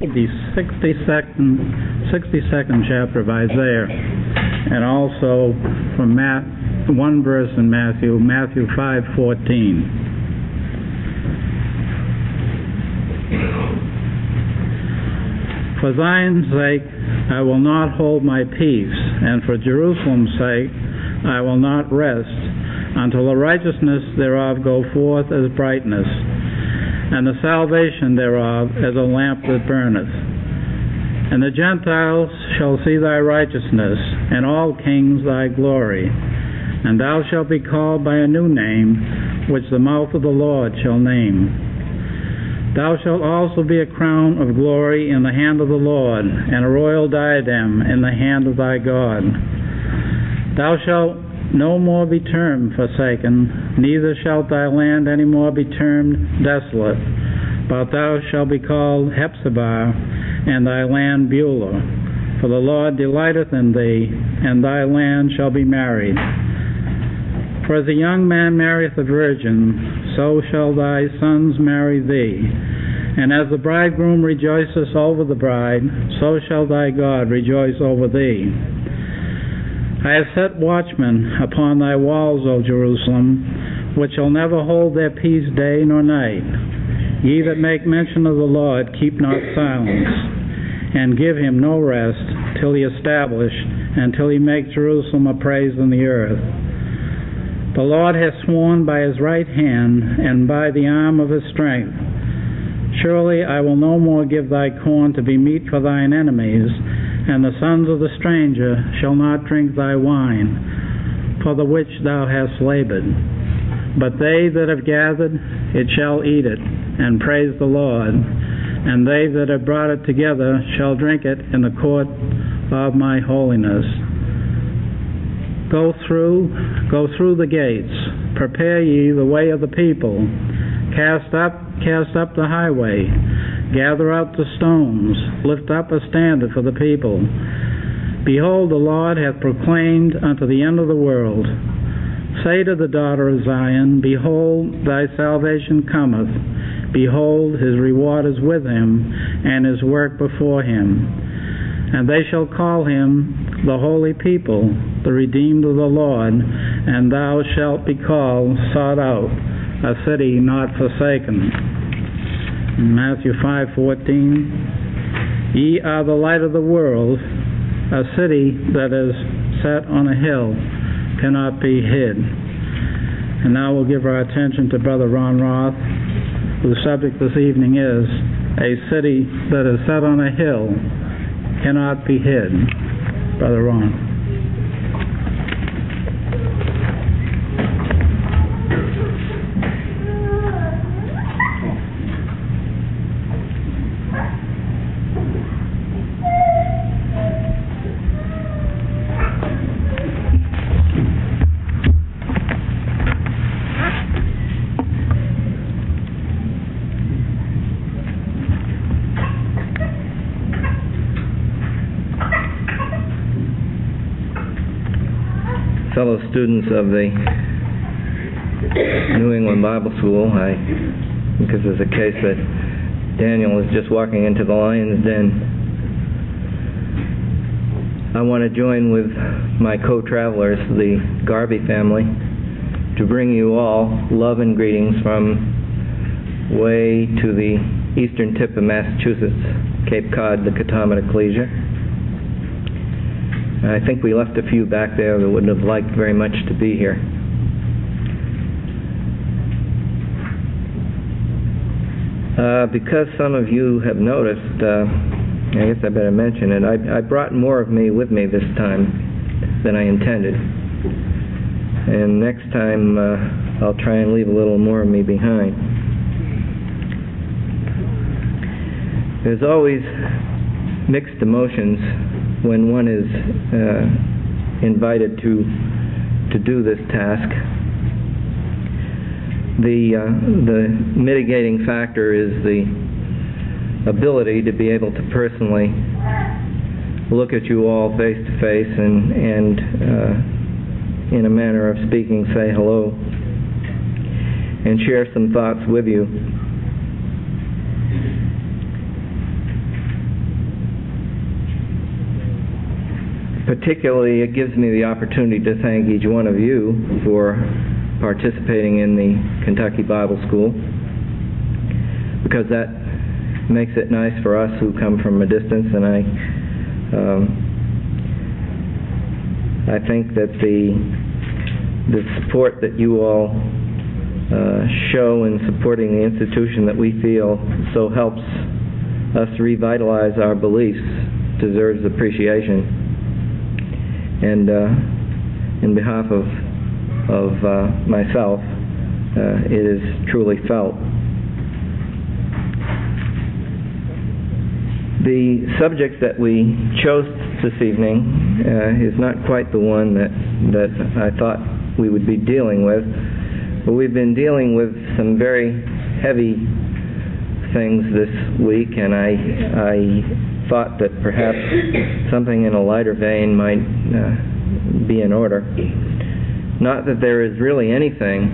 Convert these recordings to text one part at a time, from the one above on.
the 62nd, 62nd chapter of Isaiah, and also from Matt, one verse in Matthew, Matthew 5:14. For Zion's sake I will not hold my peace, and for Jerusalem's sake I will not rest, until the righteousness thereof go forth as brightness, and the salvation thereof as a lamp that burneth. And the Gentiles shall see thy righteousness, and all kings thy glory. And thou shalt be called by a new name, which the mouth of the Lord shall name. Thou shalt also be a crown of glory in the hand of the Lord, and a royal diadem in the hand of thy God. Thou shalt no more be termed forsaken, neither shalt thy land any more be termed desolate, but thou shalt be called Hephzibah, and thy land Beulah. For the Lord delighteth in thee, and thy land shall be married. For as a young man marrieth a virgin, so shall thy sons marry thee. And as the bridegroom rejoiceth over the bride, so shall thy God rejoice over thee. I have set watchmen upon thy walls, O Jerusalem, which shall never hold their peace day nor night. Ye that make mention of the Lord, keep not silence, and give him no rest, till he establish, and till he make Jerusalem a praise in the earth. The Lord hath sworn by his right hand, and by the arm of his strength. Surely I will no more give thy corn to be meat for thine enemies, and the sons of the stranger shall not drink thy wine, for the which thou hast labored. But they that have gathered it shall eat it, and praise the Lord, and they that have brought it together shall drink it in the court of my holiness. Go through, go through the gates, prepare ye the way of the people, cast up, cast up the highway, gather out the stones, lift up a standard for the people. Behold, the Lord hath proclaimed unto the end of the world. Say to the daughter of Zion, Behold, thy salvation cometh. Behold, his reward is with him, and his work before him. And they shall call him the holy people, the redeemed of the Lord, and thou shalt be called sought out, a city not forsaken. Matthew 5:14 Ye are the light of the world. A city that is set on a hill cannot be hid. And now we'll give our attention to brother Ron Roth whose subject this evening is a city that is set on a hill cannot be hid. Brother Ron students of the New England Bible School, I, because there's a case that Daniel is just walking into the lion's den. I want to join with my co-travelers, the Garvey family, to bring you all love and greetings from way to the eastern tip of Massachusetts, Cape Cod, the Cataumet Ecclesia. I think we left a few back there that wouldn't have liked very much to be here. Uh, because some of you have noticed, uh, I guess I better mention it, I, I brought more of me with me this time than I intended. And next time uh, I'll try and leave a little more of me behind. There's always mixed emotions when one is uh, invited to to do this task. The uh, the mitigating factor is the ability to be able to personally look at you all face to face and and uh, in a manner of speaking say hello and share some thoughts with you. Particularly, it gives me the opportunity to thank each one of you for participating in the Kentucky Bible School because that makes it nice for us who come from a distance and I um, I think that the the support that you all uh, show in supporting the institution that we feel so helps us revitalize our beliefs deserves appreciation and uh, in behalf of of uh, myself uh, it is truly felt. The subject that we chose this evening uh, is not quite the one that, that I thought we would be dealing with, but we've been dealing with some very heavy things this week, and I, I thought that perhaps something in a lighter vein might uh, be in order. Not that there is really anything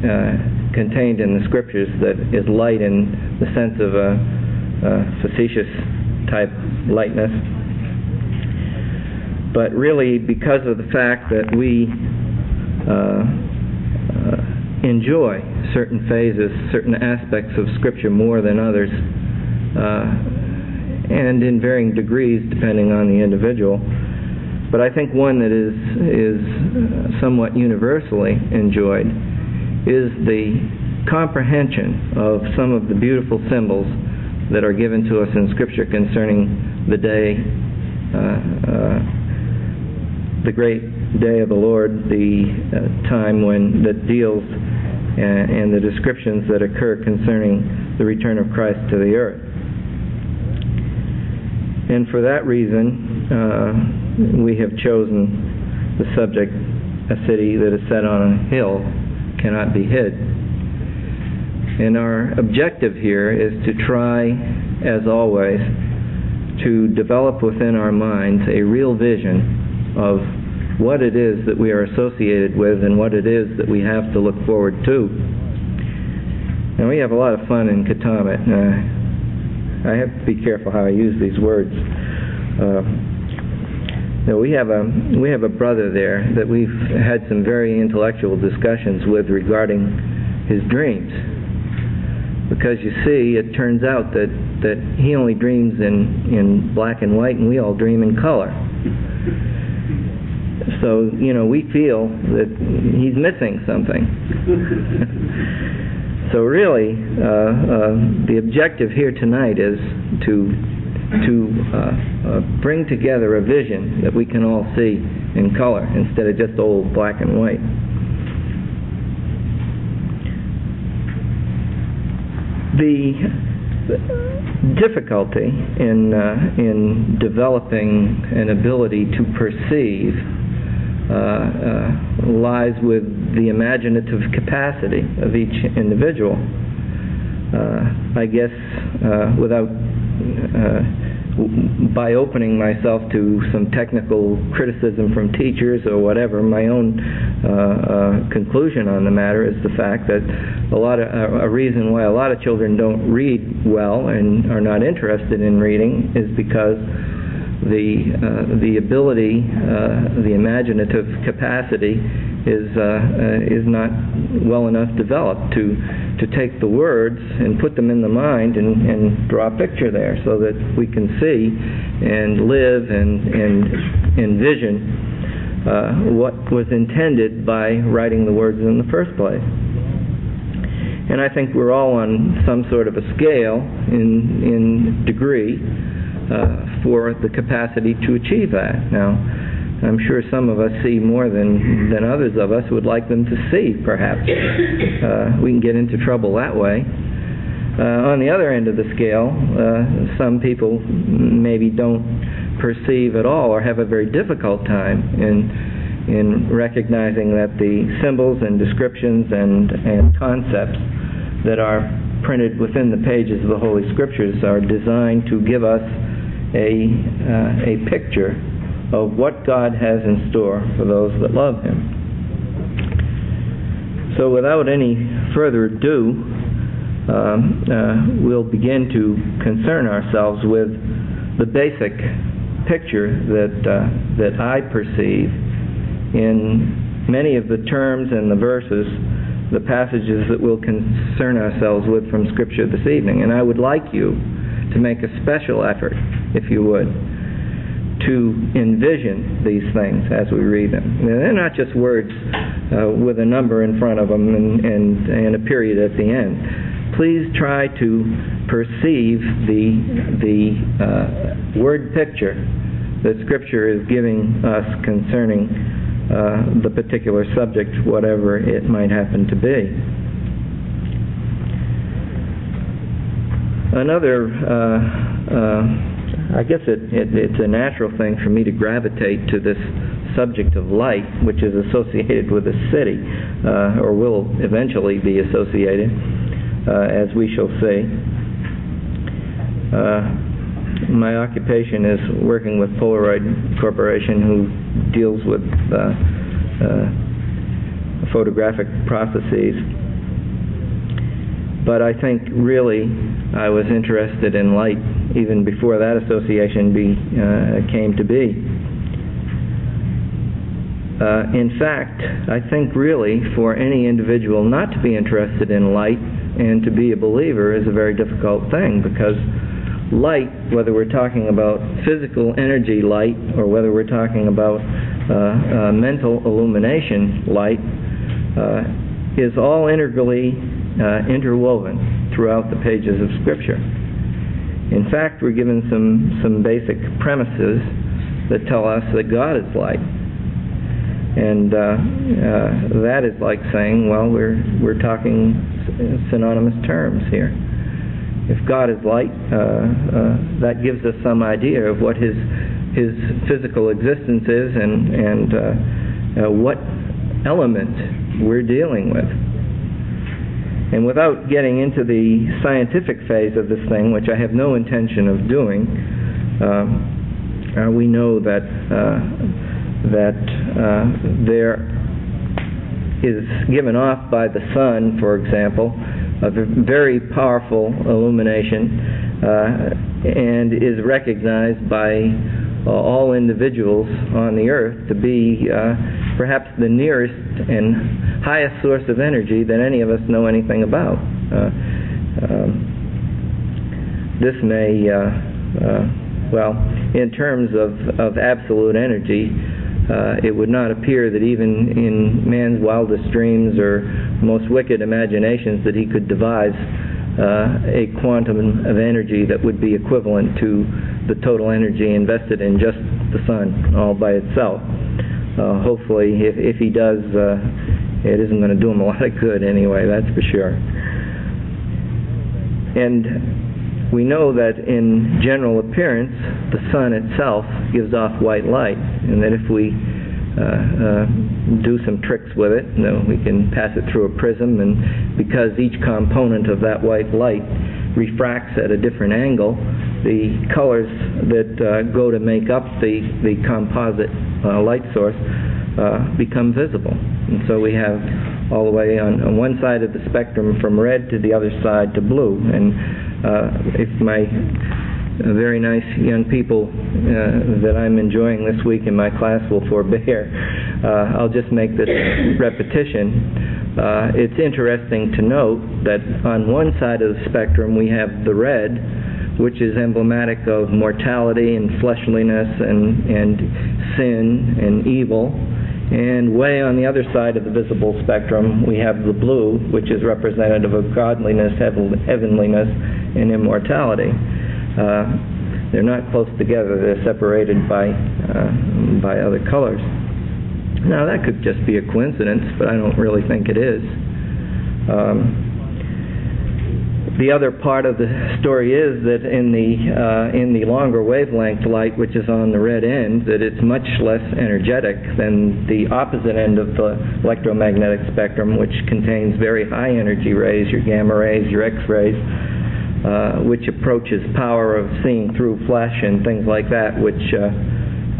uh, contained in the scriptures that is light in the sense of a uh, facetious type lightness. But really, because of the fact that we uh, uh, enjoy certain phases, certain aspects of Scripture more than others, uh, and in varying degrees depending on the individual. But I think one that is is somewhat universally enjoyed is the comprehension of some of the beautiful symbols that are given to us in Scripture concerning the day, uh, uh, the great day of the Lord, the uh, time when that deals and, and the descriptions that occur concerning the return of Christ to the earth. And for that reason, uh, we have chosen the subject, a city that is set on a hill cannot be hid. And our objective here is to try, as always, to develop within our minds a real vision of what it is that we are associated with and what it is that we have to look forward to. And we have a lot of fun in Cataumet. Uh, I have to be careful how I use these words. Uh, now we have a we have a brother there that we've had some very intellectual discussions with regarding his dreams because you see, it turns out that, that he only dreams in, in black and white and we all dream in color. So, you know, we feel that he's missing something. so really, uh, uh, the objective here tonight is to, to uh, uh, bring together a vision that we can all see in color instead of just old black and white. the difficulty in uh, in developing an ability to perceive uh, uh, lies with the imaginative capacity of each individual. Uh, I guess uh, without uh, by opening myself to some technical criticism from teachers or whatever, my own uh, uh, conclusion on the matter is the fact that a lot of uh, a reason why a lot of children don't read well and are not interested in reading is because the uh, the ability, uh, the imaginative capacity is uh, uh, is not well enough developed to to take the words and put them in the mind and, and draw a picture there so that we can see and live and and envision uh, what was intended by writing the words in the first place. And I think we're all on some sort of a scale in in degree uh, for the capacity to achieve that. Now I'm sure some of us see more than, than others of us would like them to see, perhaps. Uh, we can get into trouble that way. Uh, on the other end of the scale, uh, some people maybe don't perceive at all or have a very difficult time in, in recognizing that the symbols and descriptions and, and concepts that are printed within the pages of the Holy Scriptures are designed to give us a, uh, a picture of what God has in store for those that love Him. So, without any further ado, um, uh, we'll begin to concern ourselves with the basic picture that uh, that I perceive in many of the terms and the verses, the passages that we'll concern ourselves with from Scripture this evening. And I would like you to make a special effort, if you would, to envision these things as we read them. Now, they're not just words uh, with a number in front of them and, and, and a period at the end. Please try to perceive the, the uh, word picture that Scripture is giving us concerning uh, the particular subject, whatever it might happen to be. Another, uh, uh, I guess it, it, it's a natural thing for me to gravitate to this subject of light, which is associated with a city, uh, or will eventually be associated, uh, as we shall see. Uh, my occupation is working with Polaroid Corporation, who deals with uh, photographic processes. But I think really I was interested in light even before that association be, uh, came to be. Uh, in fact, I think really for any individual not to be interested in light and to be a believer is a very difficult thing because light, whether we're talking about physical energy light or whether we're talking about uh, uh, mental illumination light, uh, is all integrally uh, interwoven throughout the pages of Scripture. In fact, we're given some, some basic premises that tell us that God is light. And uh, uh, that is like saying, well, we're, we're talking synonymous terms here. If God is light, uh, uh, that gives us some idea of what His, his physical existence is and, and uh, what element we're dealing with. And without getting into the scientific phase of this thing, which I have no intention of doing, um, uh, we know that uh, that uh, there is given off by the sun, for example, a very powerful illumination, uh, and is recognized by uh, all individuals on the earth to be uh, perhaps the nearest and highest source of energy that any of us know anything about. Uh, um, this may, uh, uh, well, in terms of, of absolute energy, uh, it would not appear that even in man's wildest dreams or most wicked imaginations that he could devise a quantum of energy that would be equivalent to the total energy invested in just the sun all by itself. Uh, hopefully, if, if he does, uh, it isn't going to do him a lot of good anyway, that's for sure. And we know that in general appearance, the sun itself gives off white light, and that if we uh, uh, do some tricks with it, you know, we can pass it through a prism, and because each component of that white light refracts at a different angle, the colors that uh, go to make up the, the composite uh, light source uh, become visible. And so we have all the way on, on one side of the spectrum from red to the other side to blue. And if my very nice young people uh, that I'm enjoying this week in my class will forbear, uh, I'll just make this repetition. Uh, it's interesting to note that on one side of the spectrum we have the red, which is emblematic of mortality and fleshliness and, and sin and evil. And way on the other side of the visible spectrum, we have the blue, which is representative of godliness, heavenliness, and immortality. Uh, they're not close together, they're separated by, uh, by other colors. Now, that could just be a coincidence, but I don't really think it is. Um, the other part of the story is that in the uh, in the longer wavelength light, which is on the red end, that it's much less energetic than the opposite end of the electromagnetic spectrum, which contains very high energy rays, your gamma rays, your X rays, uh, which approaches power of seeing through flesh and things like that, which uh,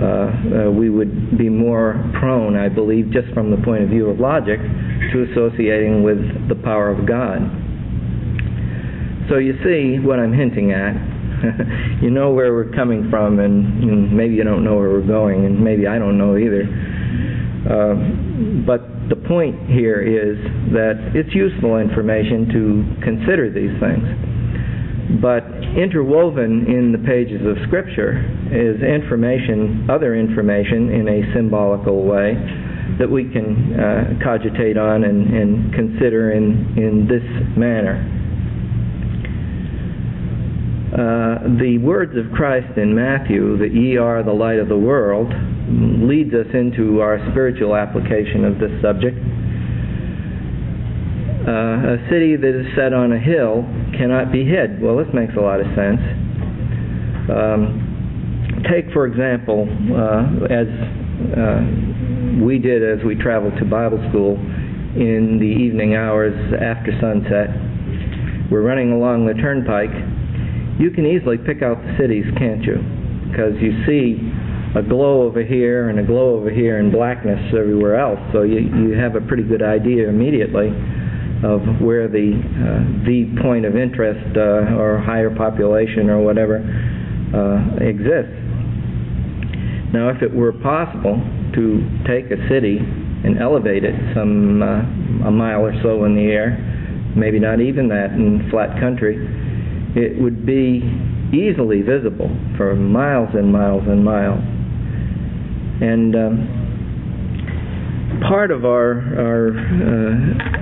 uh, uh we would be more prone, I believe, just from the point of view of logic, to associating with the power of God. So you see what I'm hinting at. you know where we're coming from, and, maybe you don't know where we're going, and maybe I don't know either. Uh, but the point here is that it's useful information to consider these things. But interwoven in the pages of Scripture is information, other information in a symbolical way that we can uh, cogitate on and, and consider in, in this manner. Uh, the words of Christ in Matthew, that ye are the light of the world, leads us into our spiritual application of this subject. Uh, a city that is set on a hill cannot be hid. Well, this makes a lot of sense. Um, take, for example, uh, as uh, we did as we traveled to Bible school in the evening hours after sunset. We're running along the turnpike. You can easily pick out the cities, can't you? Because you see a glow over here and a glow over here and blackness everywhere else. So you, you have a pretty good idea immediately of where the uh, the point of interest uh, or higher population or whatever uh, exists. Now, if it were possible to take a city and elevate it some uh, a mile or so in the air, maybe not even that in flat country, it would be easily visible for miles and miles and miles. And um, part of our, our uh,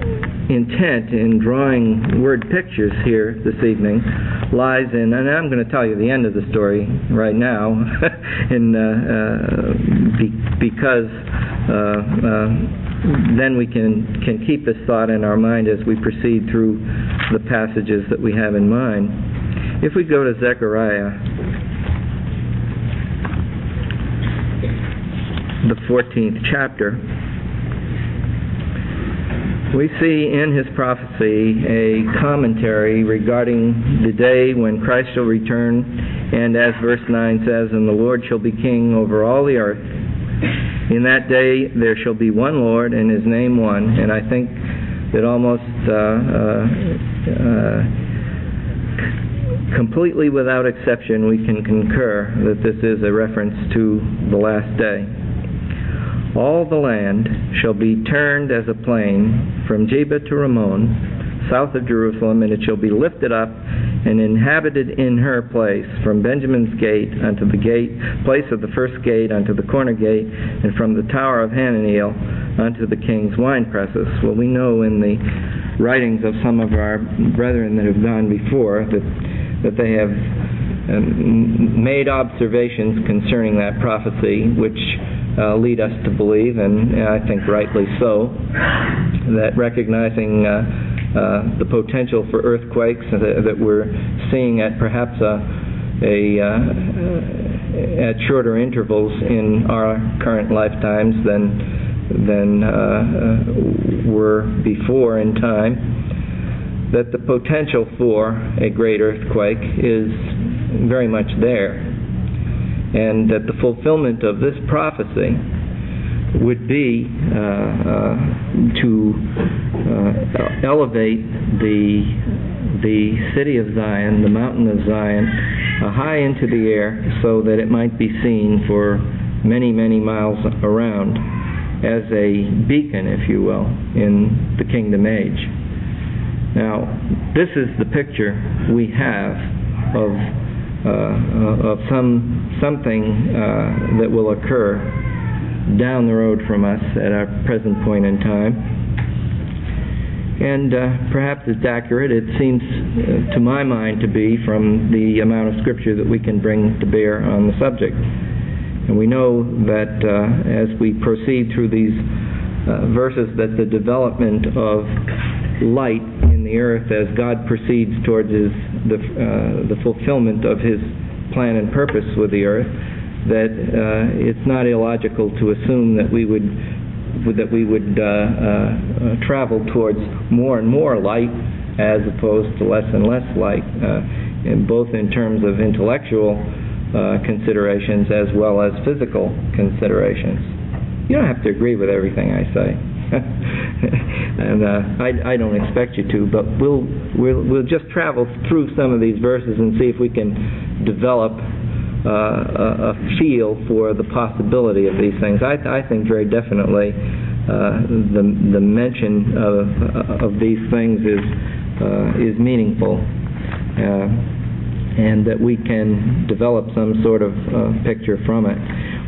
intent in drawing word pictures here this evening lies in, and I'm going to tell you the end of the story right now, in, uh, uh, be, because uh, uh, then we can, can keep this thought in our mind as we proceed through the passages that we have in mind. If we go to Zechariah the 14th chapter, we see in his prophecy a commentary regarding the day when Christ shall return, and as verse 9 says, And the Lord shall be king over all the earth. In that day there shall be one Lord, and his name one. And I think that almost uh, uh, uh, completely without exception we can concur that this is a reference to the last day. All the land shall be turned as a plain from Geba to Rimmon, south of Jerusalem, and it shall be lifted up and inhabited in her place, from Benjamin's gate unto the gate, place of the first gate unto the corner gate, and from the tower of Hananeel unto the king's wine presses. Well, we know in the writings of some of our brethren that have gone before that that they have um, made observations concerning that prophecy, which uh, lead us to believe, and I think rightly so, that recognizing uh, uh, the potential for earthquakes that, that, we're seeing at perhaps a, a uh, at shorter intervals in our current lifetimes than than uh, were before in time, that the potential for a great earthquake is very much there and that the fulfillment of this prophecy would be uh, uh, to uh, elevate the the city of Zion, the mountain of Zion, uh, high into the air, so that it might be seen for many, many miles around, as a beacon, if you will, in the kingdom age. Now, this is the picture we have of uh, of some something uh, that will occur down the road from us at our present point in time. And uh, perhaps it's accurate. It seems, uh, to my mind, to be from the amount of scripture that we can bring to bear on the subject. And we know that uh, as we proceed through these uh, verses, that the development of light in the earth as God proceeds towards his, the, uh, the fulfillment of his plan and purpose with the earth, that uh, it's not illogical to assume that we would that we would uh, uh, travel towards more and more light as opposed to less and less light, uh, in both in terms of intellectual uh, considerations as well as physical considerations. You don't have to agree with everything I say. and uh, I, I don't expect you to, but we'll, we'll we'll just travel through some of these verses and see if we can develop uh, a, a feel for the possibility of these things. I, I think very definitely uh, the the mention of of these things is uh, is meaningful. Uh, and that we can develop some sort of uh, picture from it.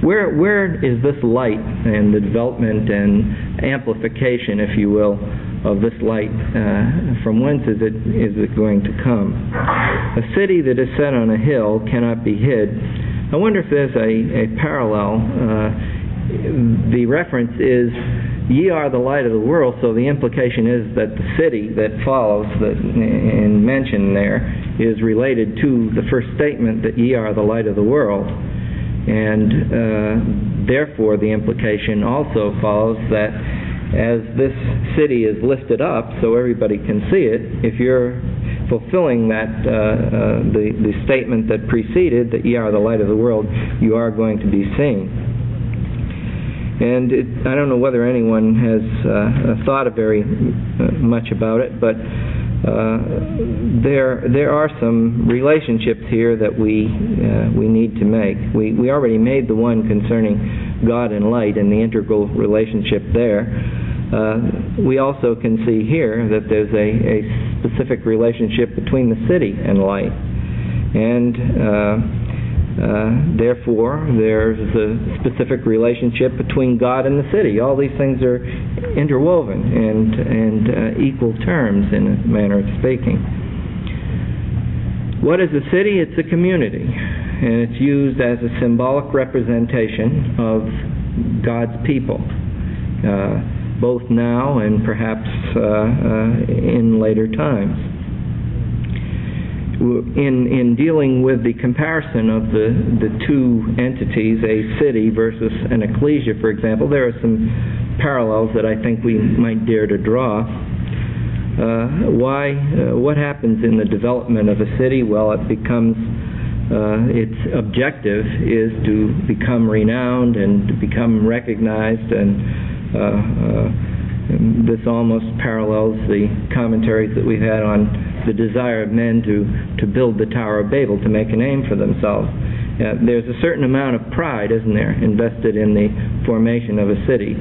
Where where is this light and the development and amplification, if you will, of this light? Uh, from whence is it is it going to come? A city that is set on a hill cannot be hid. I wonder if there's a, a parallel. Uh, the reference is ye are the light of the world, so the implication is that the city that follows that and mentioned there is related to the first statement that ye are the light of the world. And uh, therefore, the implication also follows that as this city is lifted up so everybody can see it, if you're fulfilling that uh, uh, the, the statement that preceded that ye are the light of the world, you are going to be seen. And it, I don't know whether anyone has uh, thought very uh, much about it, but uh, there there are some relationships here that we uh, we need to make. We we already made the one concerning God and light and the integral relationship there. Uh, we also can see here that there's a, a specific relationship between the city and light, and uh, therefore, there's a specific relationship between God and the city. All these things are interwoven and, and uh, equal terms, in a manner of speaking. What is a city? It's a community, and it's used as a symbolic representation of God's people, uh, both now and perhaps uh, uh, in later times in in dealing with the comparison of the the two entities, a city versus an ecclesia, for example, there are some parallels that I think we might dare to draw. Uh, why? Uh, what happens in the development of a city? Well, it becomes uh, its objective is to become renowned and to become recognized and uh, uh, this almost parallels the commentaries that we've had on the desire of men to, to build the Tower of Babel, to make a name for themselves. Uh, there's a certain amount of pride, isn't there, invested in the formation of a city.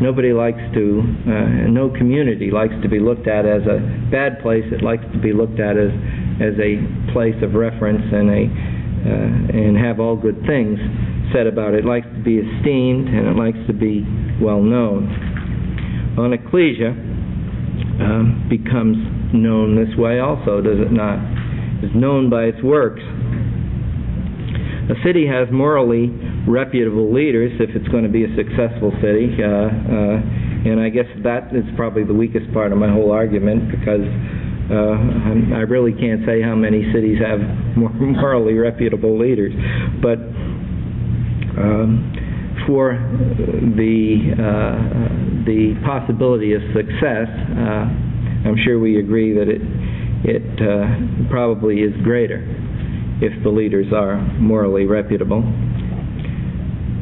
Nobody likes to, uh, no community likes to be looked at as a bad place. It likes to be looked at as, as a place of reference and a, uh, and have all good things said about it. It likes to be esteemed and it likes to be well known. An ecclesia um, becomes known this way also, does it not? Is known by its works. A city has morally reputable leaders if it's going to be a successful city, uh, uh, and I guess that is probably the weakest part of my whole argument because uh, I really can't say how many cities have morally reputable leaders, but um, for the uh, the possibility of success, uh, I'm sure we agree that it, it uh, probably is greater if the leaders are morally reputable.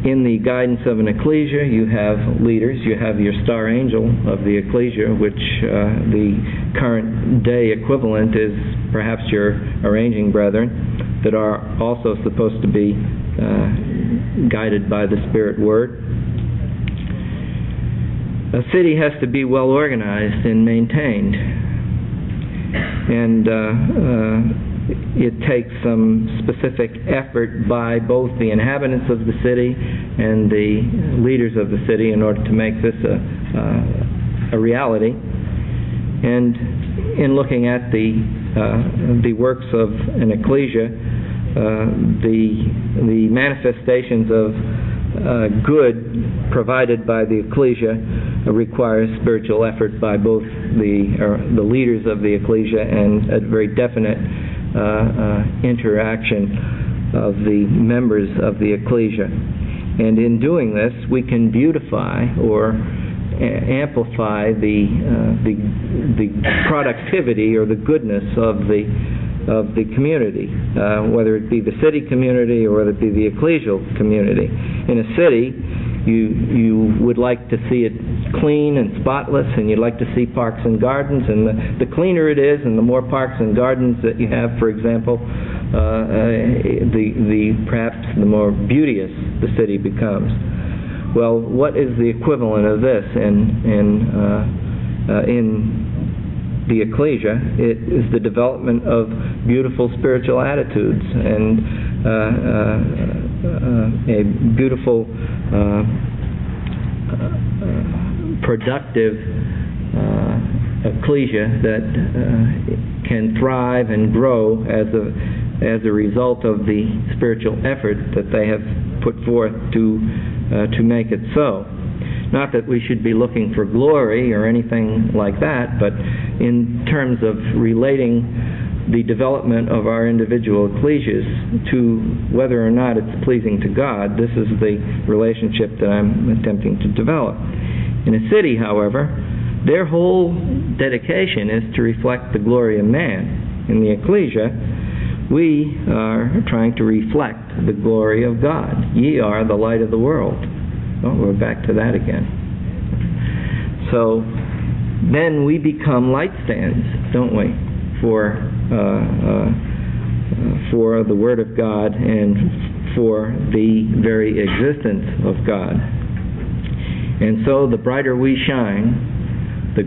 In the guidance of an ecclesia, you have leaders. You have your star angel of the ecclesia, which uh, the current day equivalent is perhaps your arranging brethren, that are also supposed to be uh, guided by the Spirit Word a city has to be well organized and maintained. And uh, uh, it takes some specific effort by both the inhabitants of the city and the leaders of the city in order to make this a, uh, a reality. And in looking at the, uh, the works of an ecclesia, uh, the, the manifestations of uh, good provided by the ecclesia requires spiritual effort by both the the leaders of the ecclesia and a very definite uh, uh, interaction of the members of the ecclesia. And in doing this, we can beautify or amplify the uh, the the productivity or the goodness of the of the community, uh, whether it be the city community or whether it be the ecclesial community. In a city, you you would like to see it clean and spotless, and you'd like to see parks and gardens. And the, the cleaner it is, and the more parks and gardens that you have, for example, uh, uh, the the perhaps the more beauteous the city becomes. Well, what is the equivalent of this in in uh, uh, in the ecclesia? It is the development of beautiful spiritual attitudes and uh, uh, uh a beautiful, uh, productive ecclesia that can thrive and grow as a as a result of the spiritual effort that they have put forth to uh, to make it so. Not that we should be looking for glory or anything like that, but in terms of relating the development of our individual ecclesias to whether or not it's pleasing to God, this is the relationship that I'm attempting to develop. In a city, however, their whole dedication is to reflect the glory of man. In the ecclesia, we are trying to reflect the glory of God. Ye are the light of the world. Oh, we're back to that again. So then we become light stands, don't we, for uh, uh, for the Word of God and for the very existence of God. And so the brighter we shine, the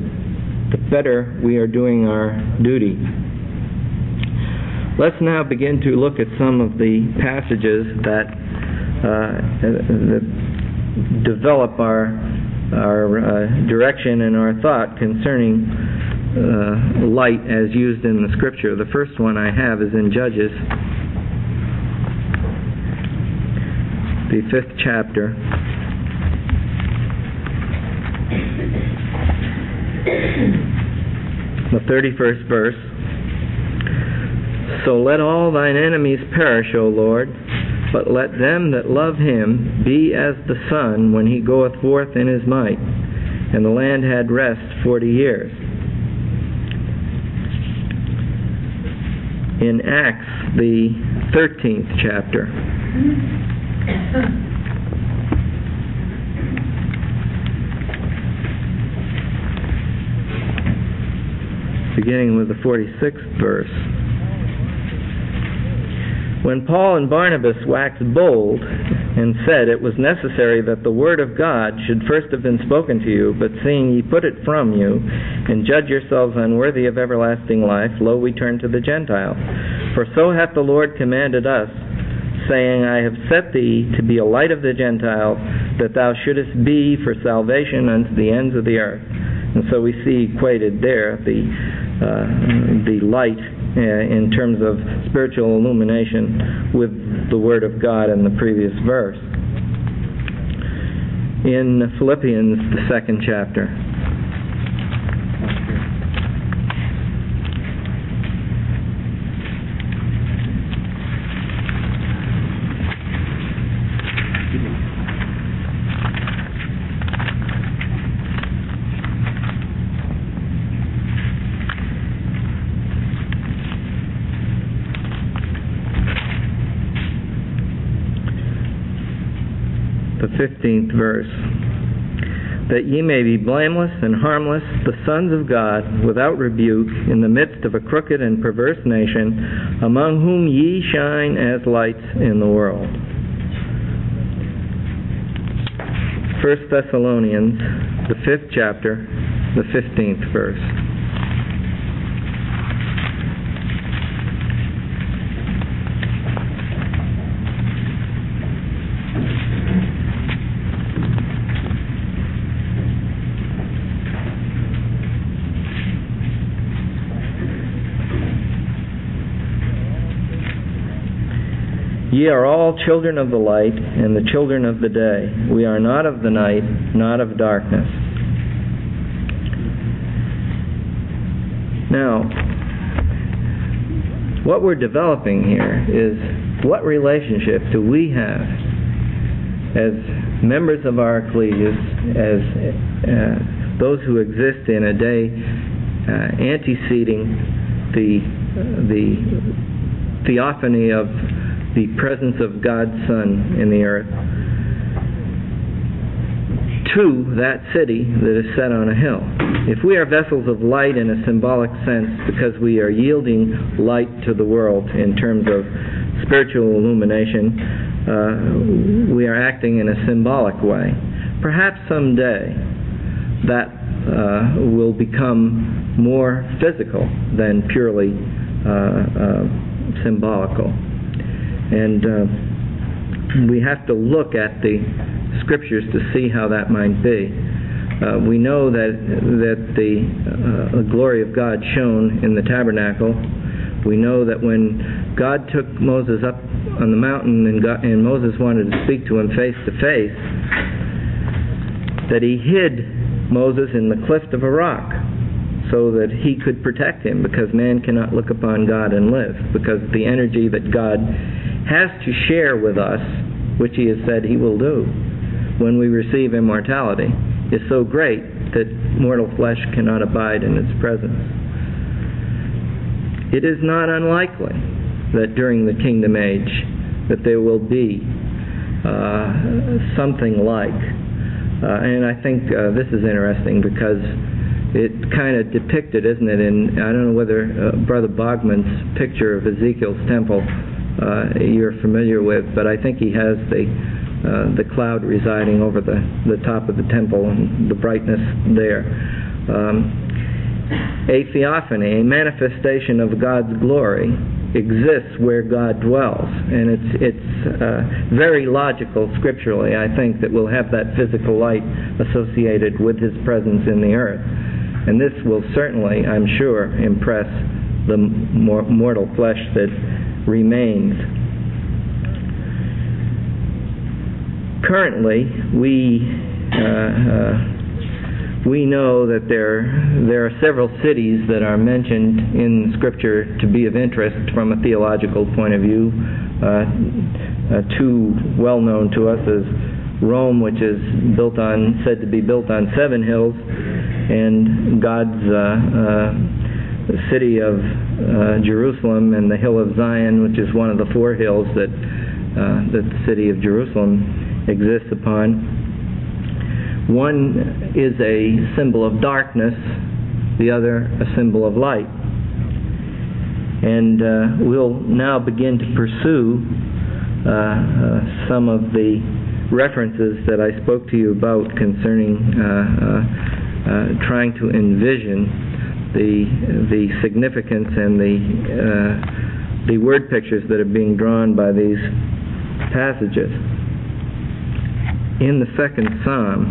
the better we are doing our duty Let's now begin to look at some of the passages that, uh, that develop our, our uh, direction and our thought concerning uh, light as used in the Scripture. The first one I have is in Judges, the fifth chapter. The 31st verse. So let all thine enemies perish, O Lord, but let them that love him be as the sun when he goeth forth in his might. And the land had rest forty years. In Acts, the 13th chapter. Beginning with the 46th verse. When Paul and Barnabas waxed bold and said it was necessary that the word of God should first have been spoken to you, but seeing ye put it from you, and judge yourselves unworthy of everlasting life, lo, we turn to the Gentiles. For so hath the Lord commanded us, saying, I have set thee to be a light of the Gentiles, that thou shouldest be for salvation unto the ends of the earth. And so we see equated there the uh, the light uh, in terms of spiritual illumination with the Word of God in the previous verse. In Philippians, the second chapter. 15th verse. That ye may be blameless and harmless, the sons of God, without rebuke, in the midst of a crooked and perverse nation, among whom ye shine as lights in the world. 1 Thessalonians, the fifth chapter, the 15th verse. Ye are all children of the light and the children of the day. We are not of the night, not of darkness. Now, what we're developing here is what relationship do we have as members of our ecclesias, as uh, those who exist in a day uh, anteceding the, the theophany of the presence of God's Son in the earth. to that city that is set on a hill. If we are vessels of light in a symbolic sense because we are yielding light to the world in terms of spiritual illumination, uh, we are acting in a symbolic way. Perhaps someday that uh, will become more physical than purely uh, uh symbolical. And uh, we have to look at the scriptures to see how that might be. Uh, we know that that the uh, glory of God shone in the tabernacle. We know that when God took Moses up on the mountain and, God, and Moses wanted to speak to him face to face, that he hid Moses in the cleft of a rock so that he could protect him because man cannot look upon God and live because the energy that God has to share with us, which he has said he will do when we receive immortality, is so great that mortal flesh cannot abide in its presence. It is not unlikely that during the kingdom age that there will be uh, something like, uh, and I think uh, this is interesting because it kind of depicted, isn't it? In I don't know whether uh, Brother Bogman's picture of Ezekiel's temple uh, you're familiar with, but I think he has the uh, the cloud residing over the, the top of the temple and the brightness there. Um, a theophany, a manifestation of God's glory, exists where God dwells, and it's it's uh, very logical scripturally. I think that we'll have that physical light associated with His presence in the earth, and this will certainly, I'm sure, impress the mortal flesh that remains currently, we uh, uh, we know that there there are several cities that are mentioned in Scripture to be of interest from a theological point of view. Uh, uh two well known to us is Rome, which is built on said to be built on seven hills, and God's uh, uh, city of Jerusalem and the hill of Zion, which is one of the four hills that that the city of Jerusalem exists upon. One is a symbol of darkness, the other a symbol of light. And uh, we'll now begin to pursue uh, uh, some of the references that I spoke to you about concerning uh, uh, uh, trying to envision the the significance and the uh, the word pictures that are being drawn by these passages in the second psalm,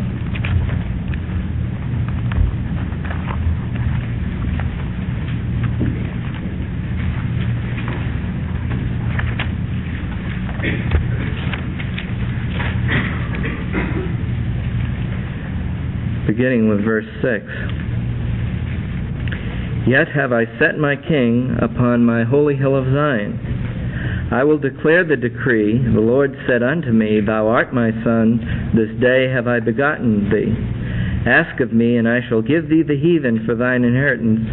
beginning with verse 6. Yet have I set my king upon my holy hill of Zion. I will declare the decree. The Lord said unto me, Thou art my son, this day have I begotten thee. Ask of me, and I shall give thee the heathen for thine inheritance,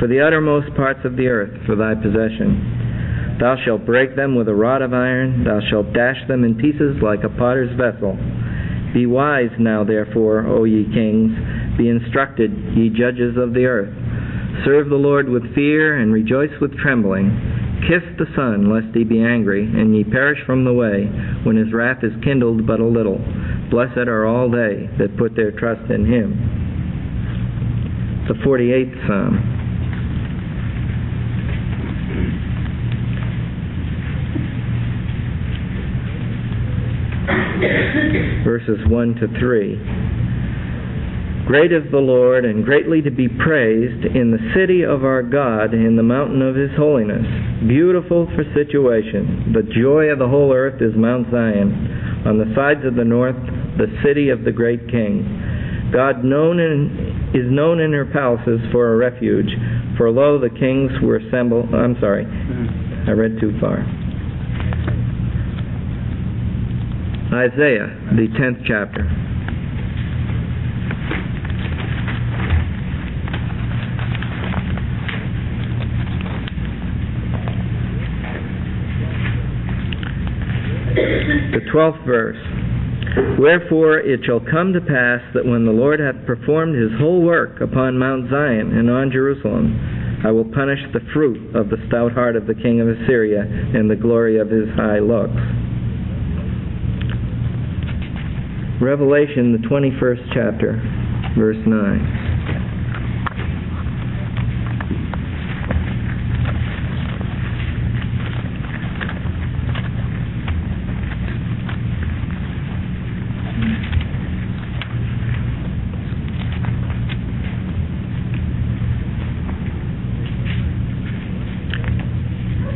for the uttermost parts of the earth for thy possession. Thou shalt break them with a rod of iron, thou shalt dash them in pieces like a potter's vessel. Be wise now, therefore, O ye kings, be instructed, ye judges of the earth. Serve the Lord with fear, and rejoice with trembling. Kiss the Son, lest he be angry, and ye perish from the way, when his wrath is kindled but a little. Blessed are all they that put their trust in him. The 48th Psalm. Verses 1 to 3. Great is the Lord, and greatly to be praised in the city of our God, in the mountain of his holiness. Beautiful for situation. The joy of the whole earth is Mount Zion. On the sides of the north, the city of the great king. God known in, is known in her palaces for a refuge. For lo, the kings were assembled. I'm sorry, I read too far. Isaiah, the 10th chapter. The 12th verse. Wherefore it shall come to pass that when the Lord hath performed his whole work upon Mount Zion and on Jerusalem, I will punish the fruit of the stout heart of the king of Assyria and the glory of his high looks. Revelation, the 21st chapter, verse 9.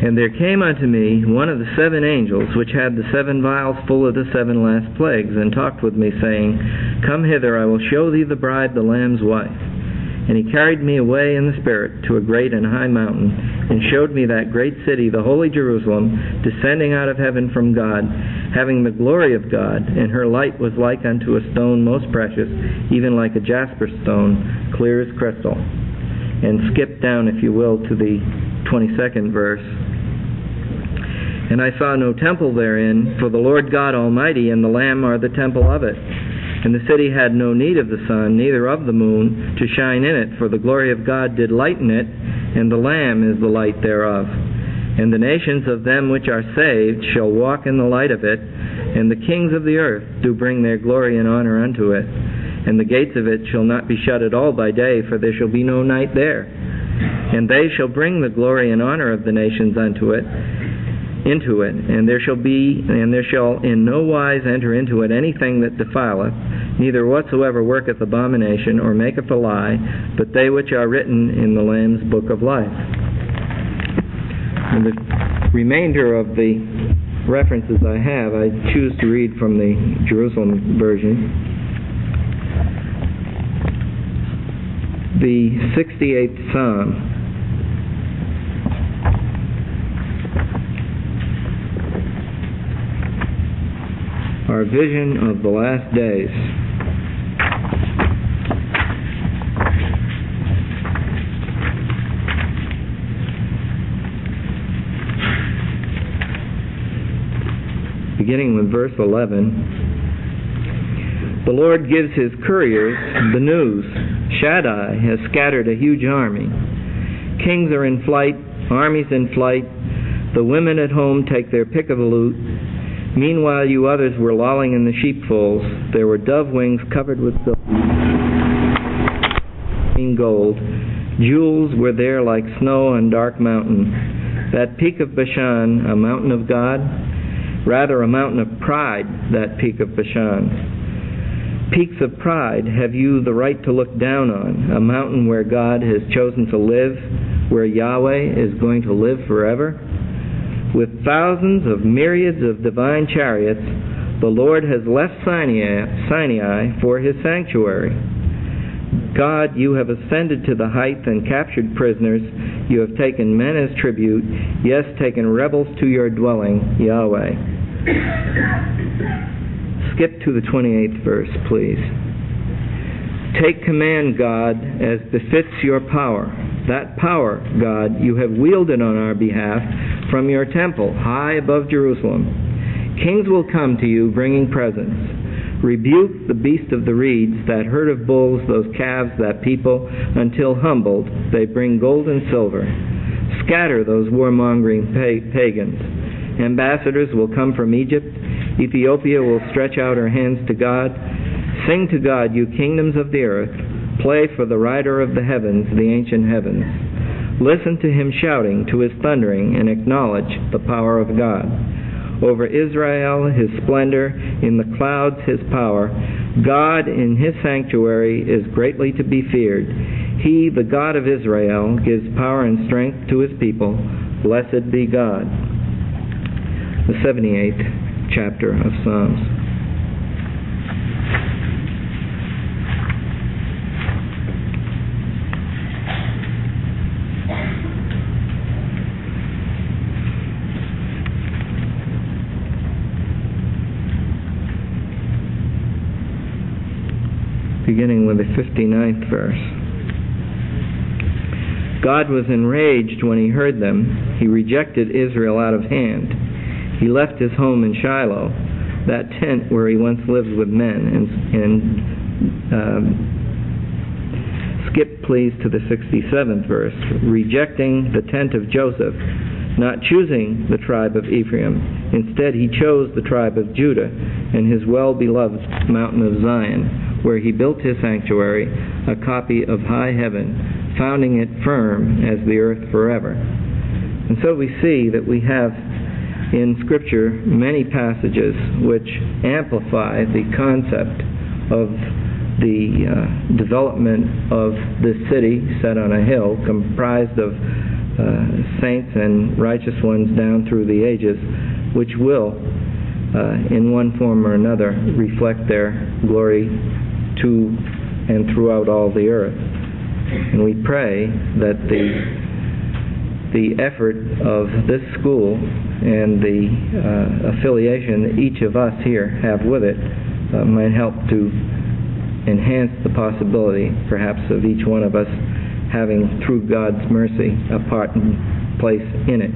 And there came unto me one of the seven angels, which had the seven vials full of the seven last plagues, and talked with me, saying, Come hither, I will show thee the bride, the Lamb's wife. And he carried me away in the Spirit to a great and high mountain, and showed me that great city, the holy Jerusalem, descending out of heaven from God, having the glory of God, and her light was like unto a stone most precious, even like a jasper stone, clear as crystal. And skip down, if you will, to the 22nd verse. And I saw no temple therein, for the Lord God Almighty and the Lamb are the temple of it. And the city had no need of the sun, neither of the moon, to shine in it, for the glory of God did lighten it, and the Lamb is the light thereof. And the nations of them which are saved shall walk in the light of it, and the kings of the earth do bring their glory and honor unto it. And the gates of it shall not be shut at all by day, for there shall be no night there. And they shall bring the glory and honor of the nations unto it, into it, and there shall be, and there shall in no wise enter into it anything that defileth, neither whatsoever worketh abomination or maketh a lie, but they which are written in the Lamb's book of life. And the remainder of the references I have, I choose to read from the Jerusalem version. The 68th Psalm. Our vision of the last days. Beginning with verse 11. The Lord gives his couriers the news. Shaddai has scattered a huge army. Kings are in flight, armies in flight. The women at home take their pick of the loot Meanwhile, you others were lolling in the sheepfolds. There were dove wings covered with silver, gold. Jewels were there like snow on dark mountain. That peak of Bashan, a mountain of God, rather a mountain of pride, that peak of Bashan. Peaks of pride have you the right to look down on, a mountain where God has chosen to live, where Yahweh is going to live forever? With thousands of myriads of divine chariots, the Lord has left Sinai, Sinai for his sanctuary. God, you have ascended to the height and captured prisoners. You have taken men as tribute, yes, taken rebels to your dwelling, Yahweh. Skip to the 28th verse, please. Take command, God, as befits your power. That power, God, you have wielded on our behalf from your temple, high above Jerusalem. Kings will come to you bringing presents. Rebuke the beast of the reeds, that herd of bulls, those calves, that people, until humbled, they bring gold and silver. Scatter those warmongering pagans. Ambassadors will come from Egypt. Ethiopia will stretch out her hands to God. Sing to God, you kingdoms of the earth. Play for the rider of the heavens, the ancient heavens. Listen to him shouting, to his thundering, and acknowledge the power of God. Over Israel, his splendor, in the clouds, his power. God in his sanctuary is greatly to be feared. He, the God of Israel, gives power and strength to his people. Blessed be God. The 78th chapter of Psalms. Beginning with the 59th verse. God was enraged when he heard them. He rejected Israel out of hand. He left his home in Shiloh. that tent where he once lived with men. And, and um, skip please to the 67th verse. Rejecting the tent of Joseph, not choosing the tribe of Ephraim. Instead, he chose the tribe of Judah and his well-beloved mountain of Zion, where he built his sanctuary, a copy of high heaven, founding it firm as the earth forever. And so we see that we have in Scripture many passages which amplify the concept of the uh, development of this city set on a hill comprised of uh, saints and righteous ones down through the ages, which will, uh, in one form or another, reflect their glory to and throughout all the earth. And we pray that the the effort of this school and the uh, affiliation that each of us here have with it uh, might help to enhance the possibility, perhaps, of each one of us having, through God's mercy, a part and place in it.